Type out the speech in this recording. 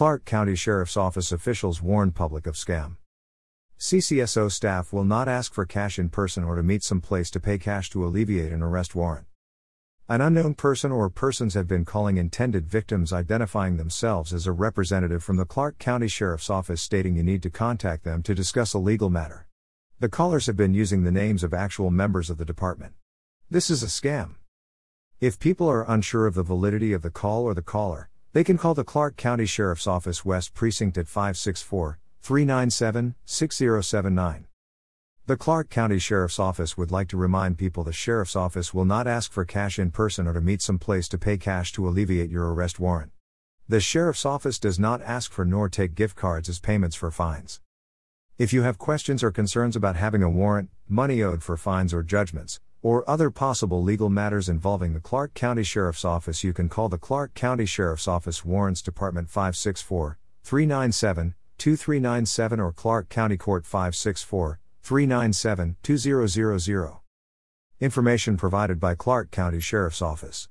Clark County Sheriff's Office officials warned public of scam. CCSO staff will not ask for cash in person or to meet some place to pay cash to alleviate an arrest warrant. An unknown person or persons have been calling intended victims identifying themselves as a representative from the Clark County Sheriff's Office stating you need to contact them to discuss a legal matter. The callers have been using the names of actual members of the department. This is a scam. If people are unsure of the validity of the call or the caller, they can call the Clark County Sheriff's Office West Precinct at 564 397 6079. The Clark County Sheriff's Office would like to remind people the Sheriff's Office will not ask for cash in person or to meet some place to pay cash to alleviate your arrest warrant. The Sheriff's Office does not ask for nor take gift cards as payments for fines. If you have questions or concerns about having a warrant, money owed for fines or judgments, or other possible legal matters involving the Clark County Sheriff's Office, you can call the Clark County Sheriff's Office Warrants Department 564 397 2397 or Clark County Court 564 397 2000. Information provided by Clark County Sheriff's Office.